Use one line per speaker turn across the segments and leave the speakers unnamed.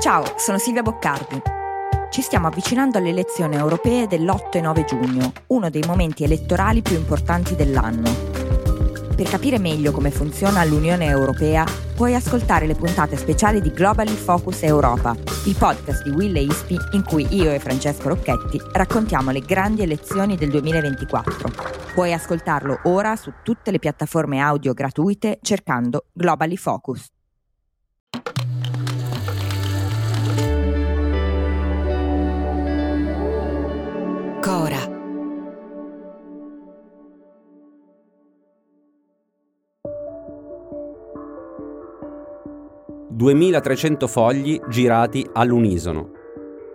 Ciao, sono Silvia Boccardi. Ci stiamo avvicinando alle elezioni europee dell'8 e 9 giugno, uno dei momenti elettorali più importanti dell'anno. Per capire meglio come funziona l'Unione Europea, puoi ascoltare le puntate speciali di Globally Focus Europa, il podcast di Will e Ispi in cui io e Francesco Rocchetti raccontiamo le grandi elezioni del 2024. Puoi ascoltarlo ora su tutte le piattaforme audio gratuite cercando Globally Focus. Cora.
«2300 fogli girati all'unisono».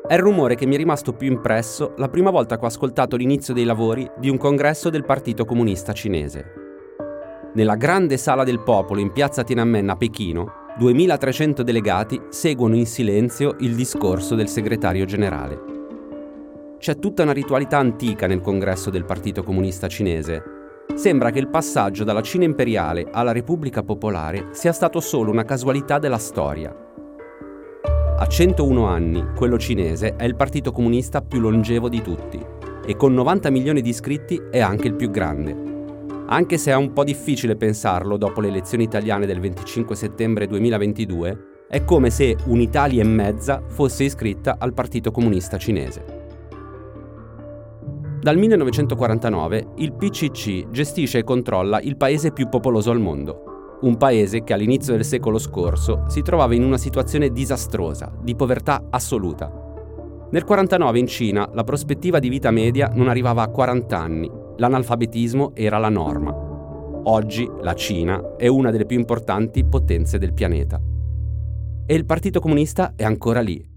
È il rumore che mi è rimasto più impresso la prima volta che ho ascoltato l'inizio dei lavori di un congresso del Partito Comunista Cinese. Nella grande sala del popolo in piazza Tiananmen a Pechino, 2300 delegati seguono in silenzio il discorso del segretario generale. C'è tutta una ritualità antica nel congresso del Partito Comunista Cinese. Sembra che il passaggio dalla Cina imperiale alla Repubblica Popolare sia stato solo una casualità della storia. A 101 anni, quello cinese è il partito comunista più longevo di tutti e con 90 milioni di iscritti è anche il più grande. Anche se è un po' difficile pensarlo dopo le elezioni italiane del 25 settembre 2022, è come se un'Italia e mezza fosse iscritta al Partito Comunista Cinese. Dal 1949 il PCC gestisce e controlla il paese più popoloso al mondo, un paese che all'inizio del secolo scorso si trovava in una situazione disastrosa, di povertà assoluta. Nel 1949 in Cina la prospettiva di vita media non arrivava a 40 anni, l'analfabetismo era la norma. Oggi la Cina è una delle più importanti potenze del pianeta. E il Partito Comunista è ancora lì,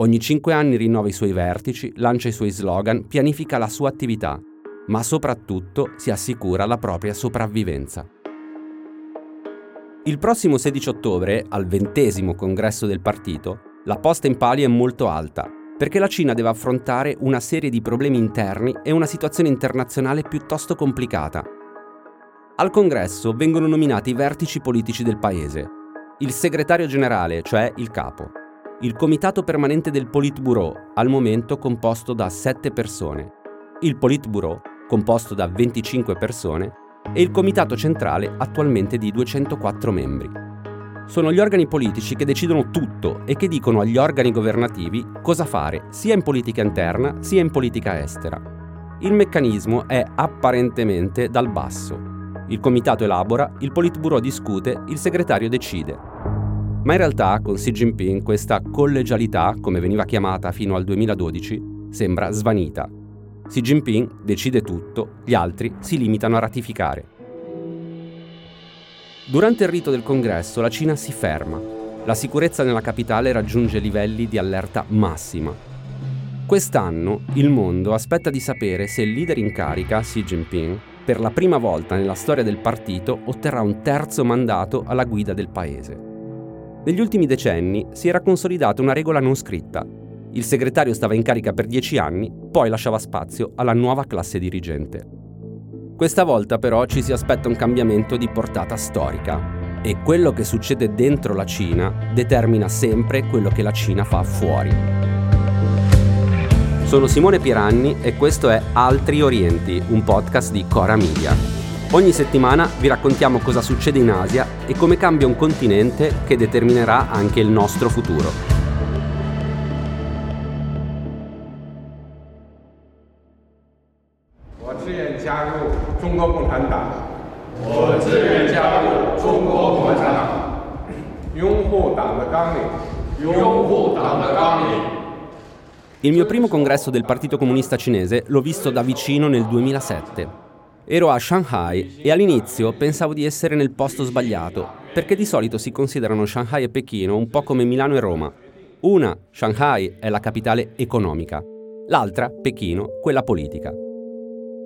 Ogni cinque anni rinnova i suoi vertici, lancia i suoi slogan, pianifica la sua attività, ma soprattutto si assicura la propria sopravvivenza. Il prossimo 16 ottobre, al ventesimo congresso del partito, la posta in palio è molto alta, perché la Cina deve affrontare una serie di problemi interni e una situazione internazionale piuttosto complicata. Al congresso vengono nominati i vertici politici del paese, il segretario generale, cioè il capo, il Comitato Permanente del Politburo, al momento composto da 7 persone, il Politburo, composto da 25 persone, e il Comitato Centrale, attualmente di 204 membri. Sono gli organi politici che decidono tutto e che dicono agli organi governativi cosa fare, sia in politica interna sia in politica estera. Il meccanismo è apparentemente dal basso. Il comitato elabora, il Politburo discute, il segretario decide. Ma in realtà con Xi Jinping questa collegialità, come veniva chiamata fino al 2012, sembra svanita. Xi Jinping decide tutto, gli altri si limitano a ratificare. Durante il rito del congresso la Cina si ferma. La sicurezza nella capitale raggiunge livelli di allerta massima. Quest'anno il mondo aspetta di sapere se il leader in carica, Xi Jinping, per la prima volta nella storia del partito otterrà un terzo mandato alla guida del paese. Negli ultimi decenni si era consolidata una regola non scritta. Il segretario stava in carica per dieci anni, poi lasciava spazio alla nuova classe dirigente. Questa volta però ci si aspetta un cambiamento di portata storica e quello che succede dentro la Cina determina sempre quello che la Cina fa fuori. Sono Simone Piranni e questo è Altri Orienti, un podcast di Cora Media. Ogni settimana vi raccontiamo cosa succede in Asia e come cambia un continente che determinerà anche il nostro futuro. Il mio primo congresso del Partito Comunista Cinese l'ho visto da vicino nel 2007 Ero a Shanghai e all'inizio pensavo di essere nel posto sbagliato, perché di solito si considerano Shanghai e Pechino un po' come Milano e Roma. Una, Shanghai, è la capitale economica, l'altra, Pechino, quella politica.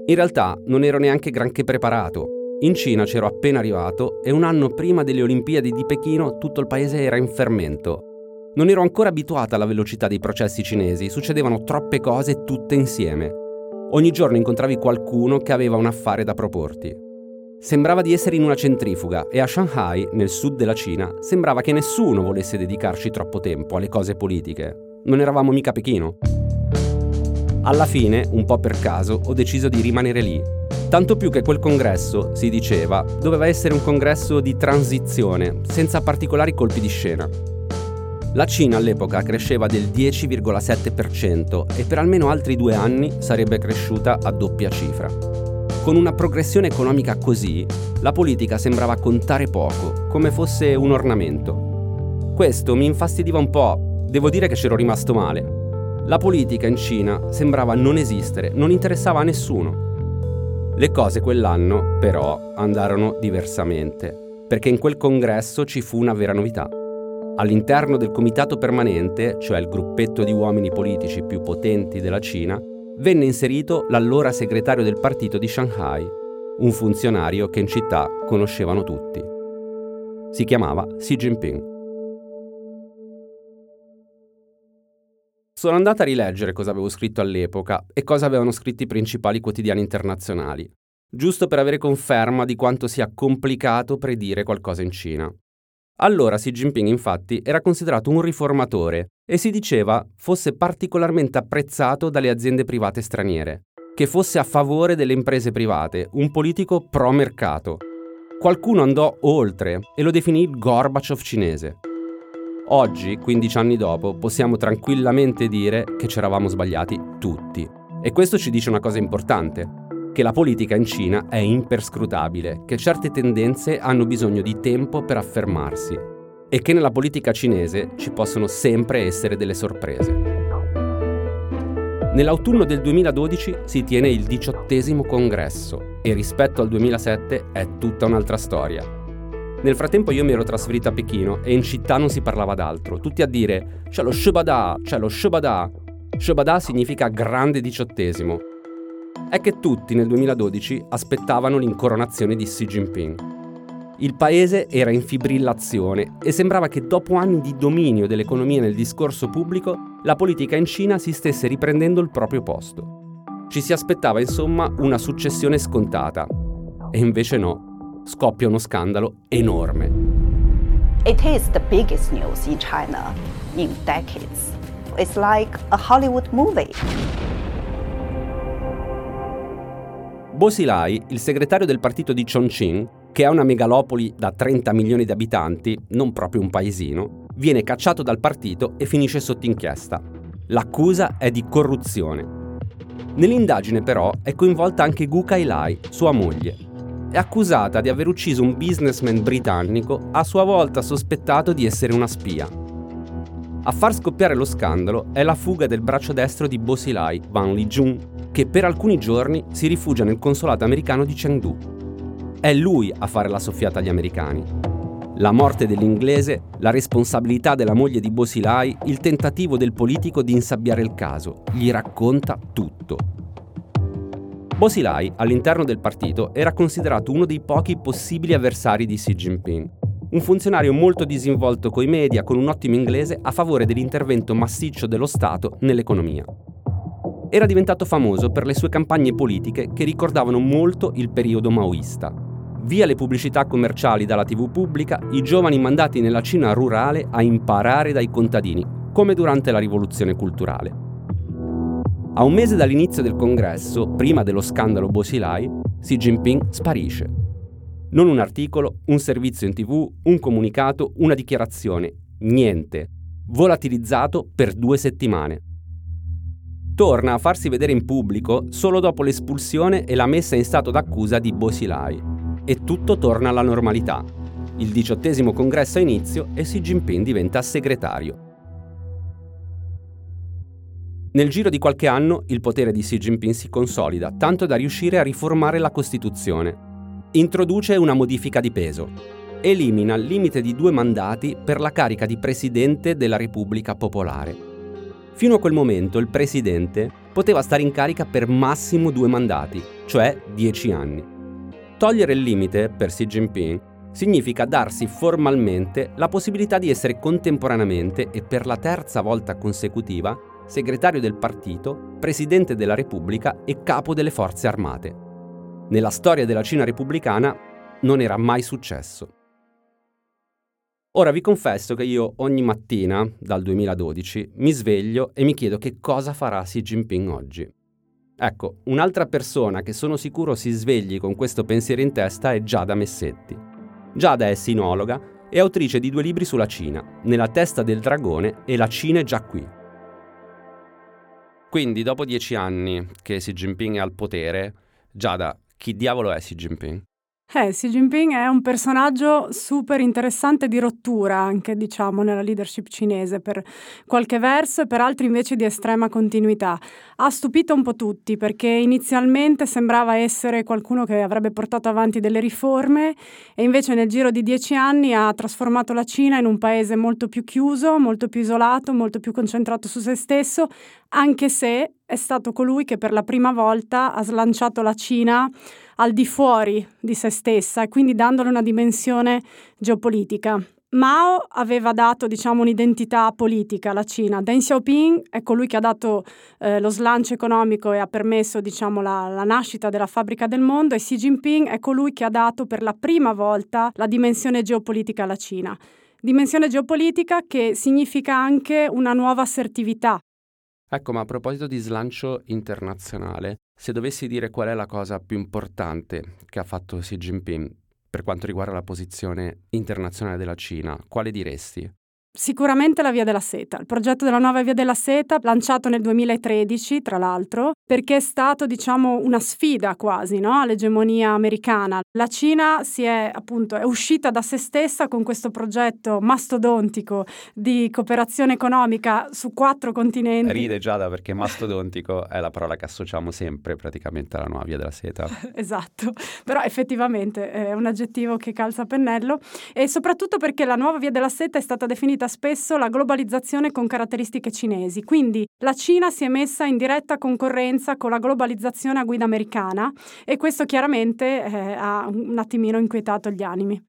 In realtà non ero neanche granché preparato. In Cina c'ero appena arrivato e un anno prima delle Olimpiadi di Pechino tutto il paese era in fermento. Non ero ancora abituata alla velocità dei processi cinesi, succedevano troppe cose tutte insieme. Ogni giorno incontravi qualcuno che aveva un affare da proporti. sembrava di essere in una centrifuga e a Shanghai, nel sud della Cina, sembrava che nessuno volesse dedicarci troppo tempo alle cose politiche. Non eravamo mica Pechino. Alla fine, un po' per caso, ho deciso di rimanere lì. Tanto più che quel congresso, si diceva, doveva essere un congresso di transizione, senza particolari colpi di scena. La Cina all'epoca cresceva del 10,7% e per almeno altri due anni sarebbe cresciuta a doppia cifra. Con una progressione economica così, la politica sembrava contare poco, come fosse un ornamento. Questo mi infastidiva un po', devo dire che c'ero rimasto male. La politica in Cina sembrava non esistere, non interessava a nessuno. Le cose quell'anno, però, andarono diversamente, perché in quel congresso ci fu una vera novità. All'interno del comitato permanente, cioè il gruppetto di uomini politici più potenti della Cina, venne inserito l'allora segretario del partito di Shanghai, un funzionario che in città conoscevano tutti. Si chiamava Xi Jinping. Sono andata a rileggere cosa avevo scritto all'epoca e cosa avevano scritto i principali quotidiani internazionali, giusto per avere conferma di quanto sia complicato predire qualcosa in Cina. Allora Xi Jinping infatti era considerato un riformatore e si diceva fosse particolarmente apprezzato dalle aziende private straniere, che fosse a favore delle imprese private, un politico pro mercato. Qualcuno andò oltre e lo definì il Gorbaciov cinese. Oggi, 15 anni dopo, possiamo tranquillamente dire che ci eravamo sbagliati tutti. E questo ci dice una cosa importante, che la politica in Cina è imperscrutabile, che certe tendenze hanno bisogno di tempo per affermarsi e che nella politica cinese ci possono sempre essere delle sorprese. Nell'autunno del 2012 si tiene il diciottesimo congresso e rispetto al 2007 è tutta un'altra storia. Nel frattempo io mi ero trasferito a Pechino e in città non si parlava d'altro, tutti a dire c'è lo Shubada, c'è lo Shubada. Shubada significa grande diciottesimo. È che tutti nel 2012 aspettavano l'incoronazione di Xi Jinping. Il paese era in fibrillazione e sembrava che dopo anni di dominio dell'economia nel discorso pubblico, la politica in Cina si stesse riprendendo il proprio posto. Ci si aspettava insomma una successione scontata. E invece no, scoppia uno scandalo enorme.
It is the biggest news in China in decades. It's like a Hollywood movie.
Bo Xilai, il segretario del partito di Chongqing, che è una megalopoli da 30 milioni di abitanti, non proprio un paesino, viene cacciato dal partito e finisce sotto inchiesta. L'accusa è di corruzione. Nell'indagine però è coinvolta anche Gu Kailai, sua moglie, è accusata di aver ucciso un businessman britannico a sua volta sospettato di essere una spia. A far scoppiare lo scandalo è la fuga del braccio destro di Bosilai, Van Lijun, che per alcuni giorni si rifugia nel consolato americano di Chengdu. È lui a fare la soffiata agli americani. La morte dell'inglese, la responsabilità della moglie di Bosilai, il tentativo del politico di insabbiare il caso, gli racconta tutto. Bosilai, all'interno del partito, era considerato uno dei pochi possibili avversari di Xi Jinping. Un funzionario molto disinvolto coi media, con un ottimo inglese, a favore dell'intervento massiccio dello Stato nell'economia. Era diventato famoso per le sue campagne politiche che ricordavano molto il periodo maoista. Via le pubblicità commerciali dalla TV pubblica, i giovani mandati nella Cina rurale a imparare dai contadini, come durante la rivoluzione culturale. A un mese dall'inizio del congresso, prima dello scandalo Bosilai, Xi Jinping sparisce. Non un articolo, un servizio in tv, un comunicato, una dichiarazione, niente. Volatilizzato per due settimane. Torna a farsi vedere in pubblico solo dopo l'espulsione e la messa in stato d'accusa di Bosilai. E tutto torna alla normalità. Il diciottesimo congresso ha inizio e Xi Jinping diventa segretario. Nel giro di qualche anno il potere di Xi Jinping si consolida, tanto da riuscire a riformare la Costituzione. Introduce una modifica di peso. Elimina il limite di due mandati per la carica di Presidente della Repubblica Popolare. Fino a quel momento il Presidente poteva stare in carica per massimo due mandati, cioè dieci anni. Togliere il limite, per Xi Jinping, significa darsi formalmente la possibilità di essere contemporaneamente e per la terza volta consecutiva segretario del partito, presidente della Repubblica e capo delle forze armate. Nella storia della Cina repubblicana non era mai successo. Ora vi confesso che io ogni mattina, dal 2012, mi sveglio e mi chiedo che cosa farà Xi Jinping oggi. Ecco, un'altra persona che sono sicuro si svegli con questo pensiero in testa è Giada Messetti. Giada è sinologa e autrice di due libri sulla Cina, Nella testa del dragone e La Cina è già qui. Quindi, dopo dieci anni che Xi Jinping è al potere, Giada, chi diavolo è Xi Jinping?
Eh, Xi Jinping è un personaggio super interessante di rottura anche, diciamo, nella leadership cinese, per qualche verso e per altri invece di estrema continuità. Ha stupito un po' tutti perché inizialmente sembrava essere qualcuno che avrebbe portato avanti delle riforme e invece nel giro di dieci anni ha trasformato la Cina in un paese molto più chiuso, molto più isolato, molto più concentrato su se stesso, anche se è stato colui che per la prima volta ha slanciato la Cina al di fuori di se stessa e quindi dandole una dimensione geopolitica. Mao aveva dato diciamo, un'identità politica alla Cina. Deng Xiaoping è colui che ha dato eh, lo slancio economico e ha permesso diciamo, la, la, nascita della fabbrica del mondo e Xi Jinping è colui che ha dato per la prima volta la dimensione geopolitica alla Cina. Dimensione geopolitica che significa anche una nuova assertività.
Ecco, ma a proposito di slancio internazionale, se dovessi dire qual è la cosa più importante che ha fatto Xi Jinping per quanto riguarda la posizione internazionale della Cina, quale diresti?
Sicuramente la Via della Seta, il progetto della nuova Via della Seta, lanciato nel 2013, tra l'altro, perché è stato, diciamo, una sfida quasi no? all'egemonia americana. La Cina si è appunto è uscita da se stessa con questo progetto mastodontico di cooperazione economica su quattro continenti.
Ride Giada perché mastodontico è la parola che associamo sempre praticamente alla nuova Via della Seta.
esatto, però effettivamente è un aggettivo che calza a pennello e soprattutto perché la nuova Via della Seta è stata definita spesso la globalizzazione con caratteristiche cinesi, quindi la Cina si è messa in diretta concorrenza con la globalizzazione a guida americana e questo chiaramente eh, ha un attimino inquietato gli animi.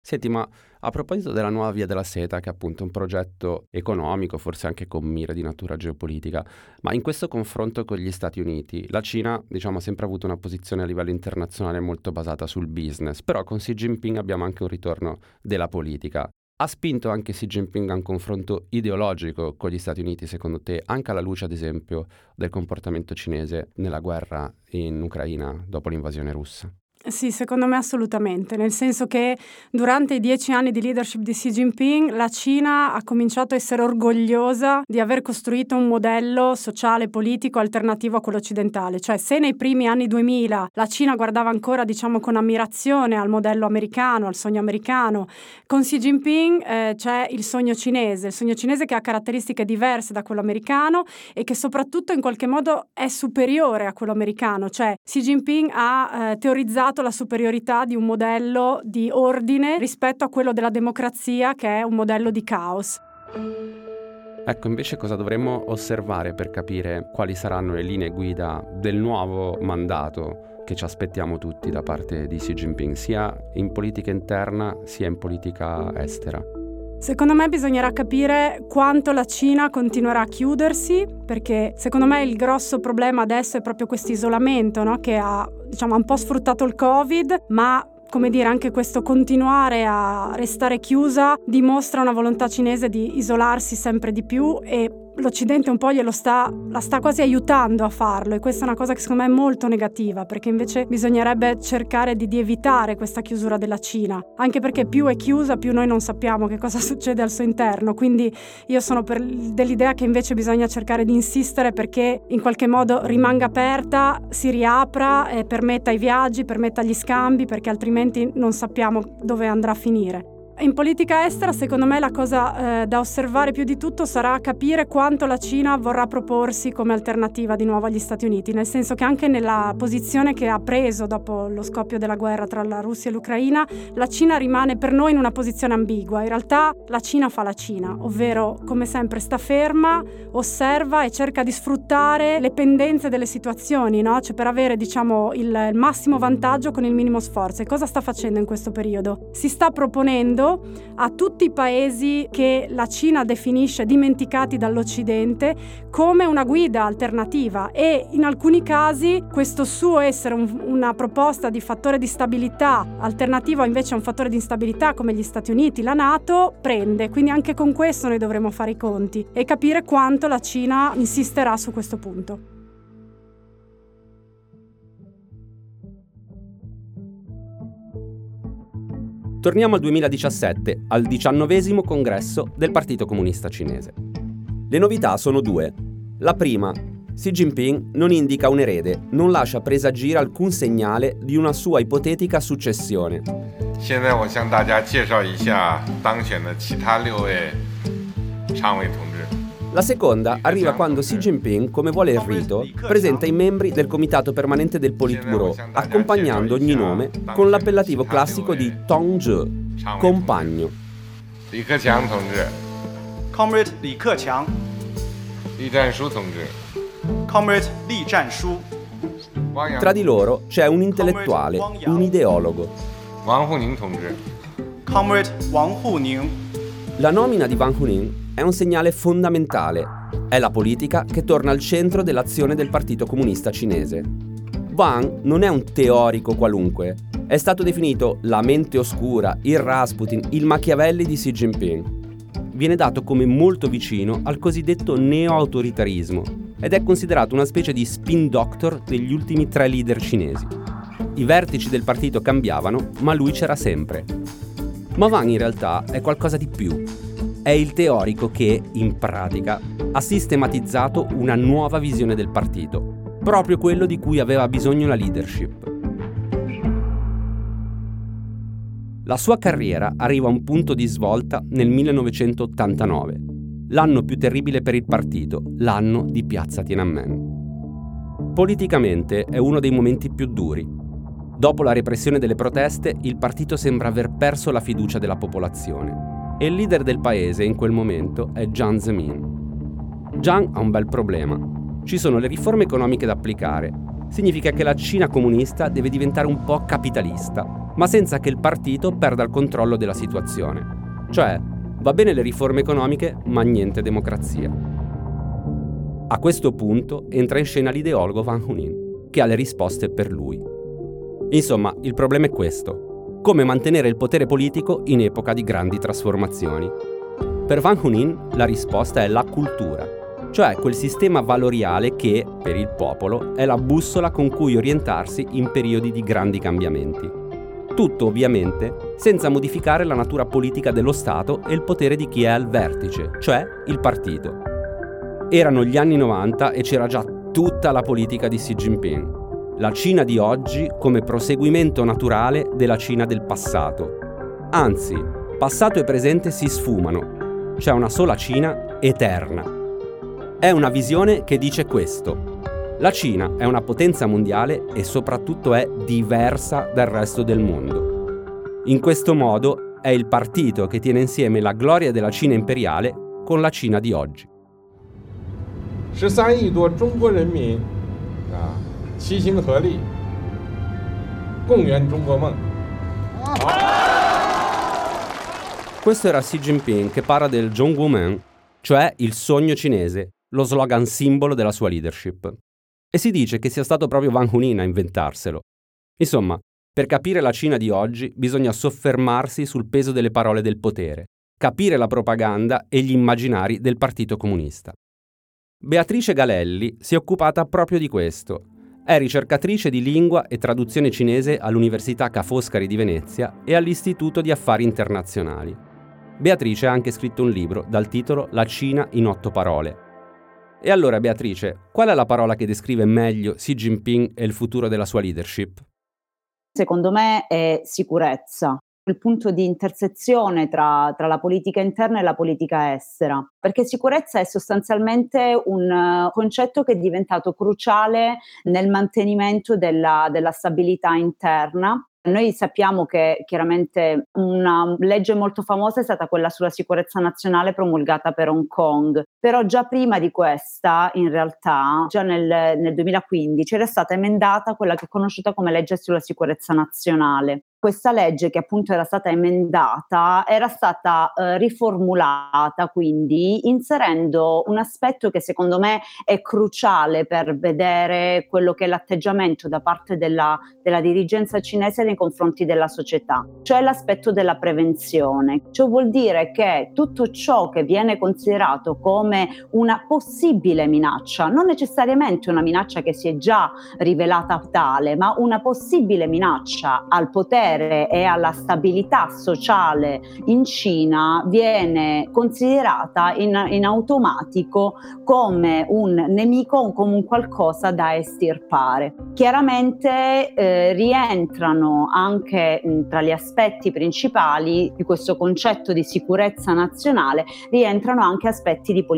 Senti, ma a proposito della nuova Via della Seta, che è appunto un progetto economico, forse anche con mira di natura geopolitica, ma in questo confronto con gli Stati Uniti, la Cina, diciamo, ha sempre avuto una posizione a livello internazionale molto basata sul business, però con Xi Jinping abbiamo anche un ritorno della politica. Ha spinto anche Xi Jinping a un confronto ideologico con gli Stati Uniti, secondo te, anche alla luce, ad esempio, del comportamento cinese nella guerra in Ucraina dopo l'invasione russa?
Sì, secondo me assolutamente, nel senso che durante i dieci anni di leadership di Xi Jinping la Cina ha cominciato a essere orgogliosa di aver costruito un modello sociale e politico alternativo a quello occidentale, cioè se nei primi anni 2000 la Cina guardava ancora diciamo con ammirazione al modello americano, al sogno americano, con Xi Jinping eh, c'è il sogno cinese, il sogno cinese che ha caratteristiche diverse da quello americano e che soprattutto in qualche modo è superiore a quello americano, cioè Xi Jinping ha eh, teorizzato dato la superiorità di un modello di ordine rispetto a quello della democrazia che è un modello di caos.
Ecco, invece cosa dovremmo osservare per capire quali saranno le linee guida del nuovo mandato che ci aspettiamo tutti da parte di Xi Jinping, sia in politica interna sia in politica estera?
Secondo me bisognerà capire quanto la Cina continuerà a chiudersi, perché secondo me il grosso problema adesso è proprio questo isolamento no? che ha diciamo, un po' sfruttato il Covid, ma come dire, anche questo continuare a restare chiusa dimostra una volontà cinese di isolarsi sempre di più e l'Occidente un po' glielo sta, la sta quasi aiutando a farlo e questa è una cosa che secondo me è molto negativa perché invece bisognerebbe cercare di, di evitare questa chiusura della Cina, anche perché più è chiusa più noi non sappiamo che cosa succede al suo interno, quindi io sono per, dell'idea che invece bisogna cercare di insistere perché in qualche modo rimanga aperta, si riapra e permetta i viaggi, permetta gli scambi perché altrimenti non sappiamo dove andrà a finire. In politica estera, secondo me, la cosa eh, da osservare più di tutto sarà capire quanto la Cina vorrà proporsi come alternativa di nuovo agli Stati Uniti, nel senso che anche nella posizione che ha preso dopo lo scoppio della guerra tra la Russia e l'Ucraina, la Cina rimane per noi in una posizione ambigua. In realtà la Cina fa la Cina, ovvero come sempre sta ferma, osserva e cerca di sfruttare le pendenze delle situazioni, no? cioè per avere diciamo, il, il massimo vantaggio con il minimo sforzo. E cosa sta facendo in questo periodo? Si sta proponendo a tutti i paesi che la Cina definisce dimenticati dall'Occidente come una guida alternativa e in alcuni casi questo suo essere un, una proposta di fattore di stabilità alternativa invece a un fattore di instabilità come gli Stati Uniti, la Nato, prende. Quindi anche con questo noi dovremo fare i conti e capire quanto la Cina insisterà su questo punto.
Torniamo al 2017, al diciannovesimo congresso del Partito Comunista Cinese. Le novità sono due. La prima, Xi Jinping non indica un erede, non lascia presagire alcun segnale di una sua ipotetica successione. 现在我向大家介绍一下当选的其他六位常委同志。 la seconda arriva quando Xi Jinping, come vuole il rito, presenta i membri del comitato permanente del Politburo, accompagnando ogni nome con l'appellativo classico di Tongzhe, compagno. Li Keqiang Comrade Li Keqiang. Li Zhanshu Comrade Li Zhanshu. Tra di loro c'è un intellettuale, un ideologo. Wang Huning Comrade Wang Huning. La nomina di Wang Huning è un segnale fondamentale. È la politica che torna al centro dell'azione del Partito Comunista Cinese. Wang non è un teorico qualunque, è stato definito la mente oscura, il Rasputin, il Machiavelli di Xi Jinping. Viene dato come molto vicino al cosiddetto neo-autoritarismo ed è considerato una specie di spin doctor degli ultimi tre leader cinesi. I vertici del partito cambiavano, ma lui c'era sempre. Ma Wang in realtà è qualcosa di più è il teorico che, in pratica, ha sistematizzato una nuova visione del partito, proprio quello di cui aveva bisogno la leadership. La sua carriera arriva a un punto di svolta nel 1989, l'anno più terribile per il partito, l'anno di Piazza Tiananmen. Politicamente è uno dei momenti più duri. Dopo la repressione delle proteste, il partito sembra aver perso la fiducia della popolazione e il leader del paese in quel momento è Jiang Zemin. Jiang ha un bel problema. Ci sono le riforme economiche da applicare. Significa che la Cina comunista deve diventare un po' capitalista, ma senza che il partito perda il controllo della situazione. Cioè, va bene le riforme economiche, ma niente democrazia. A questo punto entra in scena l'ideologo Wang Hunin, che ha le risposte per lui. Insomma, il problema è questo come mantenere il potere politico in epoca di grandi trasformazioni. Per Van Hunin la risposta è la cultura, cioè quel sistema valoriale che, per il popolo, è la bussola con cui orientarsi in periodi di grandi cambiamenti. Tutto ovviamente senza modificare la natura politica dello Stato e il potere di chi è al vertice, cioè il partito. Erano gli anni 90 e c'era già tutta la politica di Xi Jinping la Cina di oggi come proseguimento naturale della Cina del passato. Anzi, passato e presente si sfumano. C'è una sola Cina eterna. È una visione che dice questo. La Cina è una potenza mondiale e soprattutto è diversa dal resto del mondo. In questo modo è il partito che tiene insieme la gloria della Cina imperiale con la Cina di oggi. 13亿多中国人民啊。 齐心合力，共圆中国梦。Questo era Xi Jinping che parla del Zhongguomen, cioè il sogno cinese, lo slogan simbolo della sua leadership. E si dice che sia stato proprio Wang Hunin a inventarselo. Insomma, per capire la Cina di oggi bisogna soffermarsi sul peso delle parole del potere, capire la propaganda e gli immaginari del Partito Comunista. Beatrice Galelli si è occupata proprio di questo è ricercatrice di lingua e traduzione cinese all'Università Ca' Foscari di Venezia e all'Istituto di Affari Internazionali. Beatrice ha anche scritto un libro dal titolo La Cina in otto parole. E allora Beatrice, qual è la parola che descrive meglio Xi Jinping e il futuro della sua leadership?
Secondo me è sicurezza il punto di intersezione tra, tra, la politica interna e la politica estera, perché sicurezza è sostanzialmente un uh, concetto che è diventato cruciale nel mantenimento della, della stabilità interna. Noi sappiamo che chiaramente una legge molto famosa è stata quella sulla sicurezza nazionale promulgata per Hong Kong, però già prima di questa, in realtà, già nel, nel 2015 era stata emendata quella che è conosciuta come legge sulla sicurezza nazionale questa legge che appunto era stata emendata era stata eh, riformulata quindi inserendo un aspetto che secondo me è cruciale per vedere quello che è l'atteggiamento da parte della, della dirigenza cinese nei confronti della società, cioè l'aspetto della prevenzione. Ciò vuol dire che tutto ciò che viene considerato come una possibile minaccia, non necessariamente una minaccia che si è già rivelata tale, ma una possibile minaccia al potere e alla stabilità sociale in Cina viene considerata in, in automatico come un nemico o come un qualcosa da estirpare. Chiaramente eh, rientrano anche mh, tra gli aspetti principali di questo concetto di sicurezza nazionale, rientrano anche aspetti di politica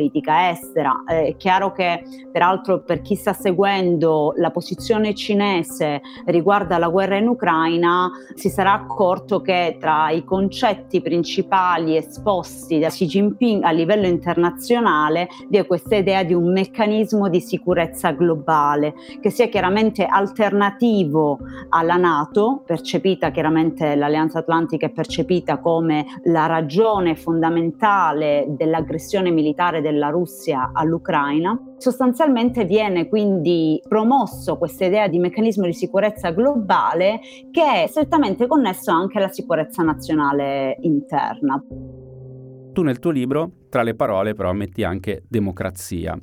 estera. Eh, è chiaro che peraltro per chi sta seguendo la posizione cinese riguardo alla guerra in Ucraina si sarà accorto che tra i concetti principali esposti da Xi Jinping a livello internazionale vi è questa idea di un meccanismo di sicurezza globale che sia chiaramente alternativo alla Nato, percepita chiaramente l'Alleanza Atlantica è percepita come la ragione fondamentale dell'aggressione militare della Russia all'Ucraina. Sostanzialmente viene quindi promosso questa idea di meccanismo di sicurezza globale che è strettamente connesso anche alla sicurezza nazionale interna.
Tu nel tuo libro, tra le parole, però metti anche democrazia.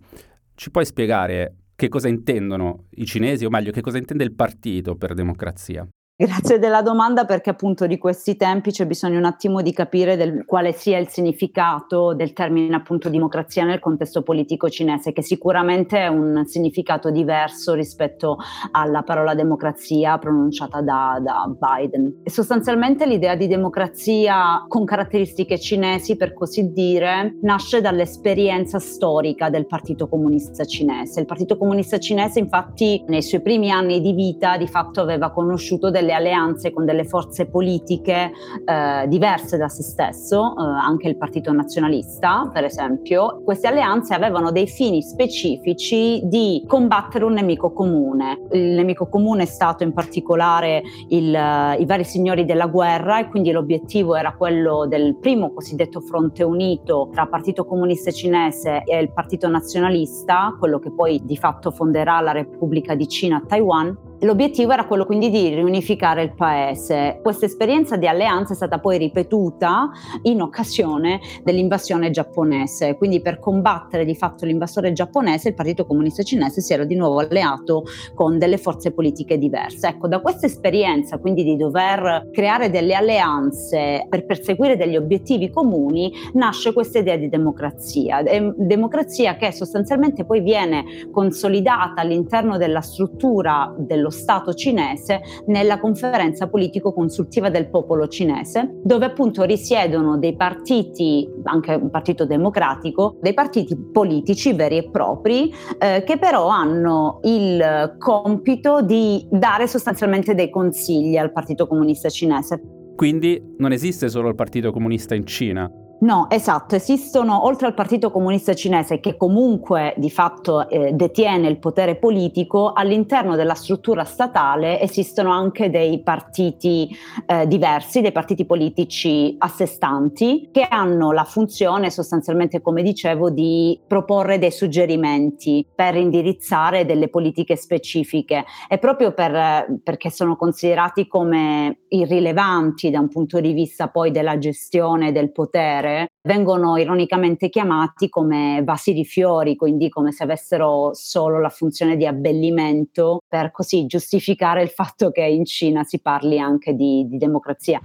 Ci puoi spiegare che cosa intendono i cinesi, o meglio, che cosa intende il partito per democrazia?
Grazie della domanda perché appunto di questi tempi c'è bisogno un attimo di capire del, quale sia il significato del termine appunto democrazia nel contesto politico cinese, che sicuramente è un significato diverso rispetto alla parola democrazia pronunciata da, da Biden. E sostanzialmente l'idea di democrazia con caratteristiche cinesi, per così dire, nasce dall'esperienza storica del Partito Comunista Cinese. Il Partito Comunista Cinese infatti nei suoi primi anni di vita di fatto aveva conosciuto delle delle alleanze con delle forze politiche eh, diverse da se stesso, eh, anche il Partito Nazionalista per esempio. Queste alleanze avevano dei fini specifici di combattere un nemico comune. Il nemico comune è stato in particolare il, i vari signori della guerra e quindi l'obiettivo era quello del primo cosiddetto fronte unito tra Partito Comunista Cinese e il Partito Nazionalista, quello che poi di fatto fonderà la Repubblica di Cina a Taiwan L'obiettivo era quello quindi di riunificare il paese. Questa esperienza di alleanza è stata poi ripetuta in occasione dell'invasione giapponese, quindi per combattere di fatto l'invasore giapponese il Partito Comunista Cinese si era di nuovo alleato con delle forze politiche diverse. Ecco, da questa esperienza quindi di dover creare delle alleanze per perseguire degli obiettivi comuni nasce questa idea di democrazia, democrazia che sostanzialmente poi viene consolidata all'interno della struttura dello dello Stato cinese nella conferenza politico-consultiva del popolo cinese, dove appunto risiedono dei partiti, anche un partito democratico, dei partiti politici veri e propri, eh, che però hanno il compito di dare sostanzialmente dei consigli al Partito Comunista Cinese.
Quindi non esiste solo il Partito Comunista in Cina,
No, esatto, esistono oltre al Partito Comunista Cinese che comunque di fatto eh, detiene il potere politico, all'interno della struttura statale esistono anche dei partiti eh, diversi, dei partiti politici a sé stanti che hanno la funzione sostanzialmente, come dicevo, di proporre dei suggerimenti per indirizzare delle politiche specifiche. E proprio per, perché sono considerati come irrilevanti da un punto di vista poi della gestione del potere fiore vengono ironicamente chiamati come vasi di fiori, quindi come se avessero solo la funzione di abbellimento per così giustificare il fatto che in Cina si parli anche di, di democrazia.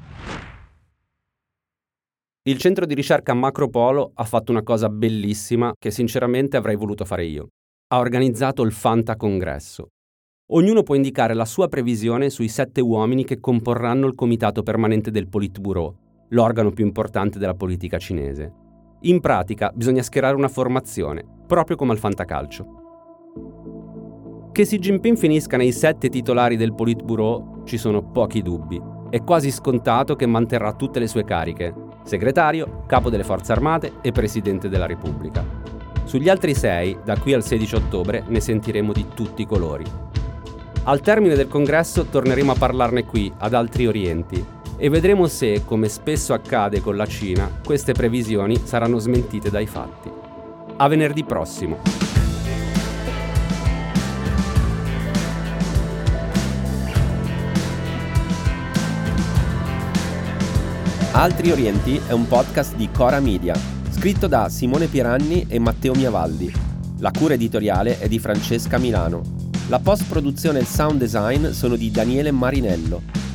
Il centro di ricerca Macropolo ha fatto una cosa bellissima che sinceramente avrei voluto fare io. Ha organizzato il Fanta Congresso. Ognuno può indicare la sua previsione sui sette uomini che comporranno il comitato permanente del Politburo, l'organo più importante della politica cinese. In pratica bisogna schierare una formazione, proprio come al fantacalcio. Che Xi Jinping finisca nei sette titolari del Politburo ci sono pochi dubbi. È quasi scontato che manterrà tutte le sue cariche, segretario, capo delle forze armate e presidente della Repubblica. Sugli altri sei, da qui al 16 ottobre, ne sentiremo di tutti i colori.
Al termine del congresso torneremo a parlarne qui, ad Altri Orienti, e vedremo se, come spesso accade con la Cina, queste previsioni saranno smentite dai fatti. A venerdì prossimo.
Altri Orienti è un podcast di Cora Media, scritto da Simone Piranni e Matteo Miavaldi. La cura editoriale è di Francesca Milano. La post-produzione e il sound design sono di Daniele Marinello.